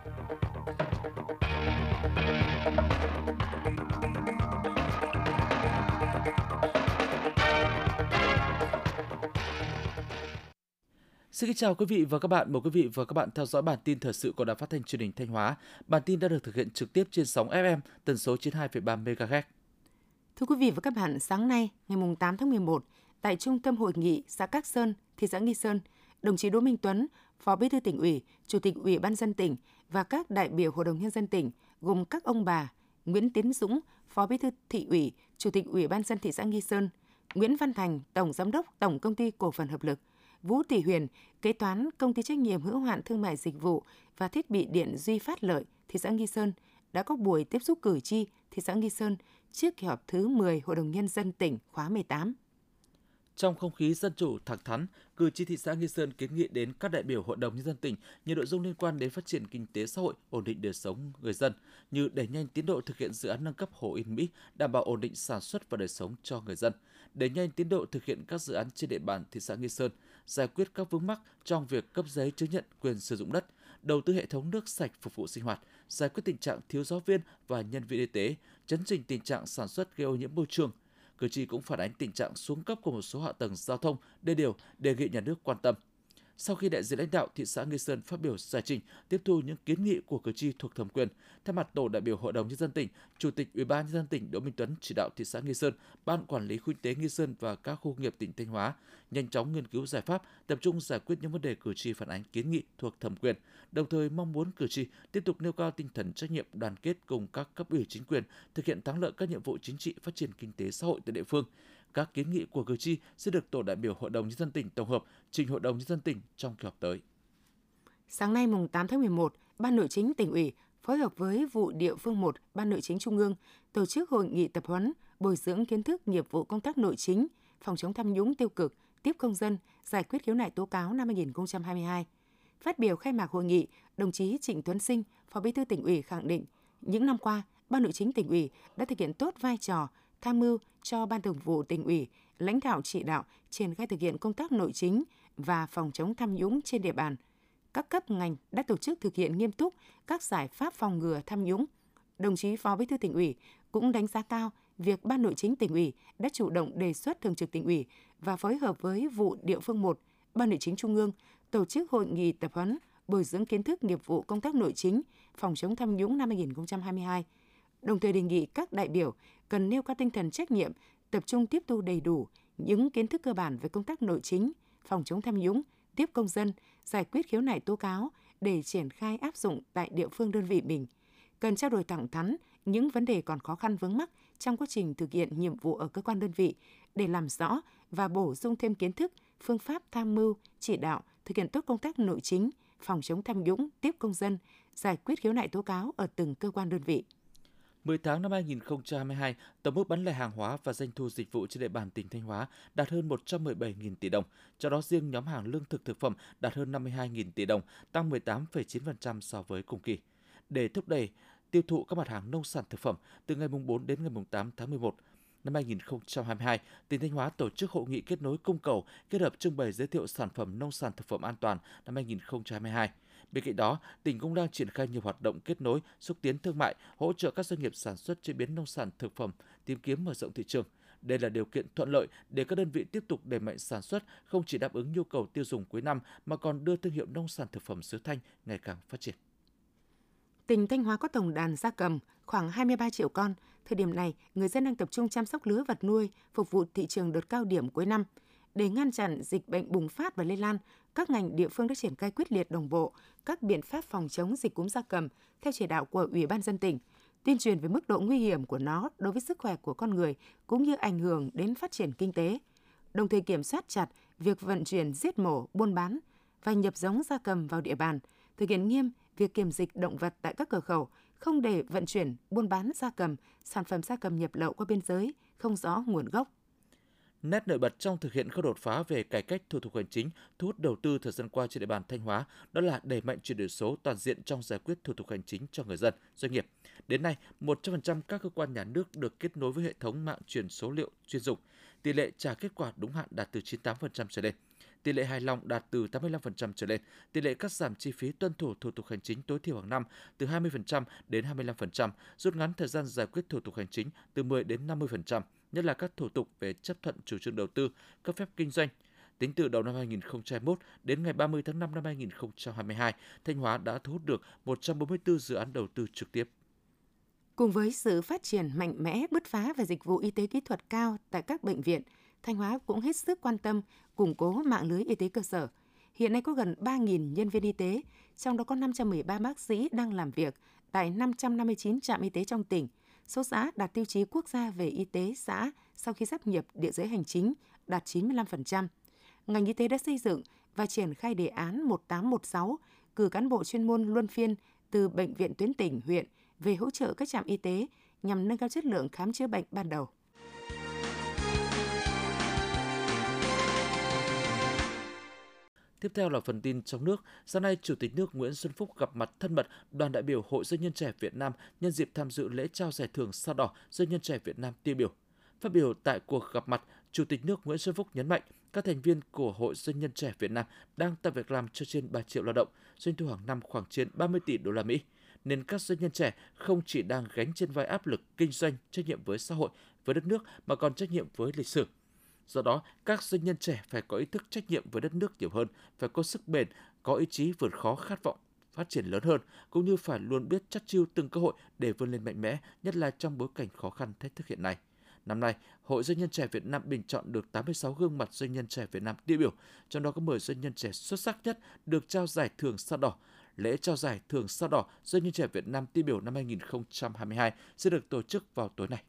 Xin kính chào quý vị và các bạn. Mời quý vị và các bạn theo dõi bản tin thời sự của Đài Phát thanh Truyền hình Thanh Hóa. Bản tin đã được thực hiện trực tiếp trên sóng FM tần số 92,3 MHz. Thưa quý vị và các bạn, sáng nay, ngày 8 tháng 11, tại Trung tâm Hội nghị xã Các Sơn, thị xã Nghi Sơn, đồng chí Đỗ Minh Tuấn, Phó Bí thư tỉnh ủy, Chủ tịch Ủy ban dân tỉnh và các đại biểu Hội đồng nhân dân tỉnh gồm các ông bà Nguyễn Tiến Dũng, Phó Bí thư thị ủy, Chủ tịch Ủy ban dân thị xã Nghi Sơn, Nguyễn Văn Thành, Tổng giám đốc Tổng công ty Cổ phần Hợp lực, Vũ Thị Huyền, kế toán công ty trách nhiệm hữu hạn thương mại dịch vụ và thiết bị điện Duy Phát Lợi, thị xã Nghi Sơn đã có buổi tiếp xúc cử tri thị xã Nghi Sơn trước kỳ họp thứ 10 Hội đồng Nhân dân tỉnh khóa 18. Trong không khí dân chủ thẳng thắn, cử tri thị xã Nghi Sơn kiến nghị đến các đại biểu Hội đồng nhân dân tỉnh nhiều nội dung liên quan đến phát triển kinh tế xã hội, ổn định đời sống người dân như đẩy nhanh tiến độ thực hiện dự án nâng cấp Hồ Yên Mỹ, đảm bảo ổn định sản xuất và đời sống cho người dân, đẩy nhanh tiến độ thực hiện các dự án trên địa bàn thị xã Nghi Sơn, giải quyết các vướng mắc trong việc cấp giấy chứng nhận quyền sử dụng đất, đầu tư hệ thống nước sạch phục vụ sinh hoạt, giải quyết tình trạng thiếu giáo viên và nhân viên y tế, chấn chỉnh tình trạng sản xuất gây ô nhiễm môi trường. Cử tri cũng phản ánh tình trạng xuống cấp của một số hạ tầng giao thông, đê điều, đề nghị nhà nước quan tâm. Sau khi đại diện lãnh đạo thị xã Nghi Sơn phát biểu giải trình, tiếp thu những kiến nghị của cử tri thuộc thẩm quyền, thay mặt tổ đại biểu Hội đồng nhân dân tỉnh, Chủ tịch Ủy ban nhân dân tỉnh Đỗ Minh Tuấn chỉ đạo thị xã Nghi Sơn, ban quản lý khu kinh tế Nghi Sơn và các khu nghiệp tỉnh Thanh Hóa nhanh chóng nghiên cứu giải pháp, tập trung giải quyết những vấn đề cử tri phản ánh kiến nghị thuộc thẩm quyền, đồng thời mong muốn cử tri tiếp tục nêu cao tinh thần trách nhiệm đoàn kết cùng các cấp ủy chính quyền thực hiện thắng lợi các nhiệm vụ chính trị phát triển kinh tế xã hội tại địa phương các kiến nghị của cử tri sẽ được tổ đại biểu Hội đồng nhân dân tỉnh tổng hợp trình Hội đồng nhân dân tỉnh trong kỳ họp tới. Sáng nay mùng 8 tháng 11, Ban Nội chính tỉnh ủy phối hợp với vụ địa phương 1 Ban Nội chính Trung ương tổ chức hội nghị tập huấn bồi dưỡng kiến thức nghiệp vụ công tác nội chính, phòng chống tham nhũng tiêu cực, tiếp công dân, giải quyết khiếu nại tố cáo năm 2022. Phát biểu khai mạc hội nghị, đồng chí Trịnh Tuấn Sinh, Phó Bí thư tỉnh ủy khẳng định, những năm qua, Ban Nội chính tỉnh ủy đã thực hiện tốt vai trò tham mưu cho Ban Thường vụ tỉnh ủy, lãnh đạo chỉ đạo triển khai thực hiện công tác nội chính và phòng chống tham nhũng trên địa bàn. Các cấp ngành đã tổ chức thực hiện nghiêm túc các giải pháp phòng ngừa tham nhũng. Đồng chí Phó Bí thư tỉnh ủy cũng đánh giá cao việc Ban Nội chính tỉnh ủy đã chủ động đề xuất Thường trực tỉnh ủy và phối hợp với vụ địa phương 1, Ban Nội chính Trung ương tổ chức hội nghị tập huấn bồi dưỡng kiến thức nghiệp vụ công tác nội chính, phòng chống tham nhũng năm 2022 đồng thời đề nghị các đại biểu cần nêu cao tinh thần trách nhiệm, tập trung tiếp thu đầy đủ những kiến thức cơ bản về công tác nội chính, phòng chống tham nhũng, tiếp công dân, giải quyết khiếu nại tố cáo để triển khai áp dụng tại địa phương đơn vị mình. Cần trao đổi thẳng thắn những vấn đề còn khó khăn vướng mắc trong quá trình thực hiện nhiệm vụ ở cơ quan đơn vị để làm rõ và bổ sung thêm kiến thức, phương pháp tham mưu, chỉ đạo thực hiện tốt công tác nội chính, phòng chống tham nhũng, tiếp công dân, giải quyết khiếu nại tố cáo ở từng cơ quan đơn vị. 10 tháng năm 2022, tổng mức bán lẻ hàng hóa và doanh thu dịch vụ trên địa bàn tỉnh Thanh Hóa đạt hơn 117.000 tỷ đồng, trong đó riêng nhóm hàng lương thực thực phẩm đạt hơn 52.000 tỷ đồng, tăng 18,9% so với cùng kỳ. Để thúc đẩy tiêu thụ các mặt hàng nông sản thực phẩm từ ngày 4 đến ngày 8 tháng 11, năm 2022, tỉnh Thanh Hóa tổ chức hội nghị kết nối cung cầu kết hợp trưng bày giới thiệu sản phẩm nông sản thực phẩm an toàn năm 2022. Bên cạnh đó, tỉnh cũng đang triển khai nhiều hoạt động kết nối, xúc tiến thương mại, hỗ trợ các doanh nghiệp sản xuất chế biến nông sản thực phẩm tìm kiếm mở rộng thị trường. Đây là điều kiện thuận lợi để các đơn vị tiếp tục đẩy mạnh sản xuất, không chỉ đáp ứng nhu cầu tiêu dùng cuối năm mà còn đưa thương hiệu nông sản thực phẩm xứ Thanh ngày càng phát triển. Tỉnh Thanh Hóa có tổng đàn gia cầm khoảng 23 triệu con. Thời điểm này, người dân đang tập trung chăm sóc lứa vật nuôi, phục vụ thị trường đợt cao điểm cuối năm. Để ngăn chặn dịch bệnh bùng phát và lây lan, các ngành địa phương đã triển khai quyết liệt đồng bộ các biện pháp phòng chống dịch cúm gia cầm theo chỉ đạo của Ủy ban dân tỉnh, tuyên truyền về mức độ nguy hiểm của nó đối với sức khỏe của con người cũng như ảnh hưởng đến phát triển kinh tế, đồng thời kiểm soát chặt việc vận chuyển giết mổ, buôn bán và nhập giống gia cầm vào địa bàn, thực hiện nghiêm việc kiểm dịch động vật tại các cửa khẩu, không để vận chuyển, buôn bán gia cầm, sản phẩm gia cầm nhập lậu qua biên giới không rõ nguồn gốc. Nét nổi bật trong thực hiện các đột phá về cải cách thủ tục hành chính, thu hút đầu tư thời gian qua trên địa bàn Thanh Hóa đó là đẩy mạnh chuyển đổi số toàn diện trong giải quyết thủ tục hành chính cho người dân, doanh nghiệp. Đến nay, 100% các cơ quan nhà nước được kết nối với hệ thống mạng truyền số liệu chuyên dụng. Tỷ lệ trả kết quả đúng hạn đạt từ 98% trở lên. tỷ lệ hài lòng đạt từ 85% trở lên, tỷ lệ cắt giảm chi phí tuân thủ thủ tục hành chính tối thiểu hàng năm từ 20% đến 25%, rút ngắn thời gian giải quyết thủ tục hành chính từ 10 đến 50%, nhất là các thủ tục về chấp thuận chủ trương đầu tư, cấp phép kinh doanh, Tính từ đầu năm 2021 đến ngày 30 tháng 5 năm 2022, Thanh Hóa đã thu hút được 144 dự án đầu tư trực tiếp. Cùng với sự phát triển mạnh mẽ, bứt phá về dịch vụ y tế kỹ thuật cao tại các bệnh viện, Thanh Hóa cũng hết sức quan tâm củng cố mạng lưới y tế cơ sở. Hiện nay có gần 3.000 nhân viên y tế, trong đó có 513 bác sĩ đang làm việc tại 559 trạm y tế trong tỉnh. Số xã đạt tiêu chí quốc gia về y tế xã sau khi sắp nhập địa giới hành chính đạt 95%. Ngành y tế đã xây dựng và triển khai đề án 1816 cử cán bộ chuyên môn luân phiên từ bệnh viện tuyến tỉnh, huyện về hỗ trợ các trạm y tế nhằm nâng cao chất lượng khám chữa bệnh ban đầu. Tiếp theo là phần tin trong nước. Sáng nay, Chủ tịch nước Nguyễn Xuân Phúc gặp mặt thân mật đoàn đại biểu Hội Doanh nhân trẻ Việt Nam nhân dịp tham dự lễ trao giải thưởng Sao đỏ Doanh nhân trẻ Việt Nam tiêu biểu. Phát biểu tại cuộc gặp mặt, Chủ tịch nước Nguyễn Xuân Phúc nhấn mạnh, các thành viên của Hội Doanh nhân trẻ Việt Nam đang tạo việc làm cho trên 3 triệu lao động, doanh thu hàng năm khoảng trên 30 tỷ đô la Mỹ. Nên các doanh nhân trẻ không chỉ đang gánh trên vai áp lực kinh doanh, trách nhiệm với xã hội, với đất nước mà còn trách nhiệm với lịch sử. Do đó, các doanh nhân trẻ phải có ý thức trách nhiệm với đất nước nhiều hơn, phải có sức bền, có ý chí vượt khó khát vọng phát triển lớn hơn, cũng như phải luôn biết chắt chiêu từng cơ hội để vươn lên mạnh mẽ, nhất là trong bối cảnh khó khăn thách thức hiện nay. Năm nay, Hội Doanh nhân trẻ Việt Nam bình chọn được 86 gương mặt doanh nhân trẻ Việt Nam tiêu biểu, trong đó có 10 doanh nhân trẻ xuất sắc nhất được trao giải thưởng Sao đỏ. Lễ trao giải thưởng Sao đỏ doanh nhân trẻ Việt Nam tiêu biểu năm 2022 sẽ được tổ chức vào tối nay.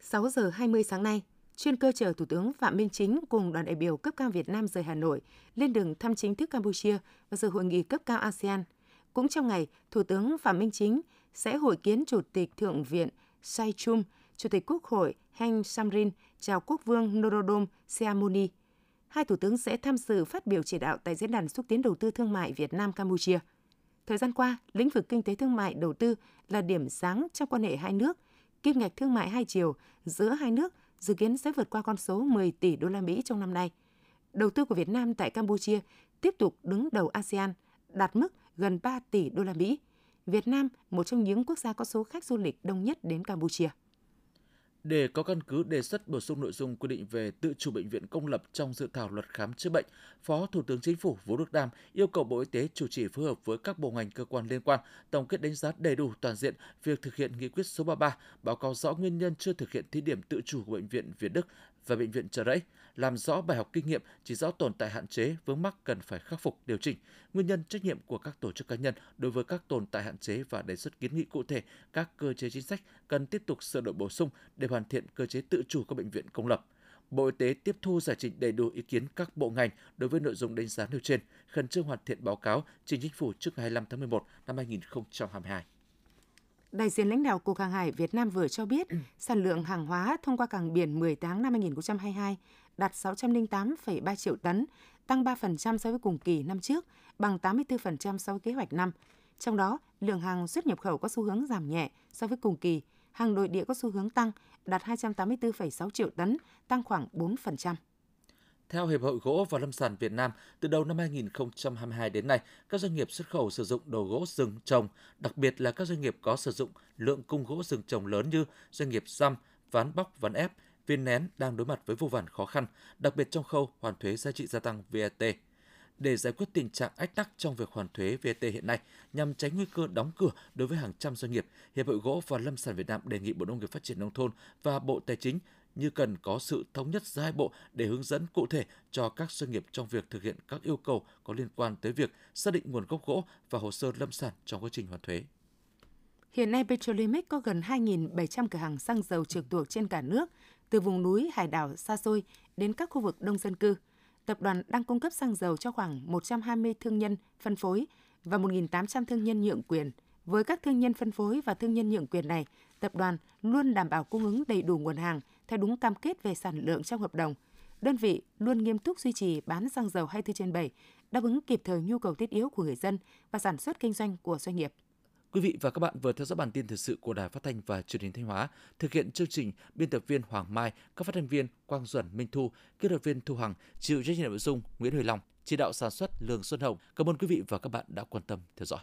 6 giờ 20 sáng nay, chuyên cơ chở Thủ tướng Phạm Minh Chính cùng đoàn đại biểu cấp cao Việt Nam rời Hà Nội lên đường thăm chính thức Campuchia và dự hội nghị cấp cao ASEAN. Cũng trong ngày, Thủ tướng Phạm Minh Chính sẽ hội kiến Chủ tịch Thượng viện Sai Chum, Chủ tịch Quốc hội Heng Samrin chào Quốc vương Norodom Sihamoni. Hai thủ tướng sẽ tham dự phát biểu chỉ đạo tại diễn đàn xúc tiến đầu tư thương mại Việt Nam Campuchia. Thời gian qua, lĩnh vực kinh tế thương mại đầu tư là điểm sáng trong quan hệ hai nước. Kim ngạch thương mại hai chiều giữa hai nước dự kiến sẽ vượt qua con số 10 tỷ đô la Mỹ trong năm nay. Đầu tư của Việt Nam tại Campuchia tiếp tục đứng đầu ASEAN, đạt mức gần 3 tỷ đô la Mỹ. Việt Nam, một trong những quốc gia có số khách du lịch đông nhất đến Campuchia. Để có căn cứ đề xuất bổ sung nội dung quy định về tự chủ bệnh viện công lập trong dự thảo luật khám chữa bệnh, Phó Thủ tướng Chính phủ Vũ Đức Đam yêu cầu Bộ Y tế chủ trì phối hợp với các bộ ngành cơ quan liên quan tổng kết đánh giá đầy đủ toàn diện việc thực hiện nghị quyết số 33, báo cáo rõ nguyên nhân chưa thực hiện thí điểm tự chủ của bệnh viện Việt Đức và bệnh viện Trợ Rẫy, làm rõ bài học kinh nghiệm, chỉ rõ tồn tại hạn chế, vướng mắc cần phải khắc phục, điều chỉnh, nguyên nhân trách nhiệm của các tổ chức cá nhân đối với các tồn tại hạn chế và đề xuất kiến nghị cụ thể các cơ chế chính sách cần tiếp tục sửa đổi bổ sung để hoàn thiện cơ chế tự chủ các bệnh viện công lập. Bộ Y tế tiếp thu giải trình đầy đủ ý kiến các bộ ngành đối với nội dung đánh giá nêu trên, khẩn trương hoàn thiện báo cáo trình chính phủ trước ngày 25 tháng 11 năm 2022. Đại diện lãnh đạo Cục Hàng hải Việt Nam vừa cho biết, sản lượng hàng hóa thông qua cảng biển 10 tháng năm 2022 đạt 608,3 triệu tấn, tăng 3% so với cùng kỳ năm trước, bằng 84% so với kế hoạch năm. Trong đó, lượng hàng xuất nhập khẩu có xu hướng giảm nhẹ so với cùng kỳ, hàng nội địa có xu hướng tăng, đạt 284,6 triệu tấn, tăng khoảng 4%. Theo Hiệp hội Gỗ và Lâm sản Việt Nam, từ đầu năm 2022 đến nay, các doanh nghiệp xuất khẩu sử dụng đồ gỗ rừng trồng, đặc biệt là các doanh nghiệp có sử dụng lượng cung gỗ rừng trồng lớn như doanh nghiệp xăm, ván bóc, ván ép, viên nén đang đối mặt với vô vàn khó khăn, đặc biệt trong khâu hoàn thuế giá trị gia tăng VAT. Để giải quyết tình trạng ách tắc trong việc hoàn thuế VAT hiện nay, nhằm tránh nguy cơ đóng cửa đối với hàng trăm doanh nghiệp, Hiệp hội Gỗ và Lâm sản Việt Nam đề nghị Bộ Nông nghiệp Phát triển Nông thôn và Bộ Tài chính như cần có sự thống nhất giữa hai bộ để hướng dẫn cụ thể cho các doanh nghiệp trong việc thực hiện các yêu cầu có liên quan tới việc xác định nguồn gốc gỗ và hồ sơ lâm sản trong quá trình hoàn thuế. Hiện nay Petrolimex có gần 2.700 cửa hàng xăng dầu trực thuộc trên cả nước, từ vùng núi, hải đảo xa xôi đến các khu vực đông dân cư. Tập đoàn đang cung cấp xăng dầu cho khoảng 120 thương nhân phân phối và 1.800 thương nhân nhượng quyền. Với các thương nhân phân phối và thương nhân nhượng quyền này, tập đoàn luôn đảm bảo cung ứng đầy đủ nguồn hàng theo đúng cam kết về sản lượng trong hợp đồng. Đơn vị luôn nghiêm túc duy trì bán xăng dầu 24 trên 7, đáp ứng kịp thời nhu cầu thiết yếu của người dân và sản xuất kinh doanh của doanh nghiệp. Quý vị và các bạn vừa theo dõi bản tin thời sự của Đài Phát thanh và Truyền hình Thanh Hóa. Thực hiện chương trình biên tập viên Hoàng Mai, các phát thanh viên Quang Duẩn, Minh Thu, kỹ thuật viên Thu Hằng, chịu trách nhiệm nội dung Nguyễn Huy Long, chỉ đạo sản xuất Lương Xuân Hồng. Cảm ơn quý vị và các bạn đã quan tâm theo dõi.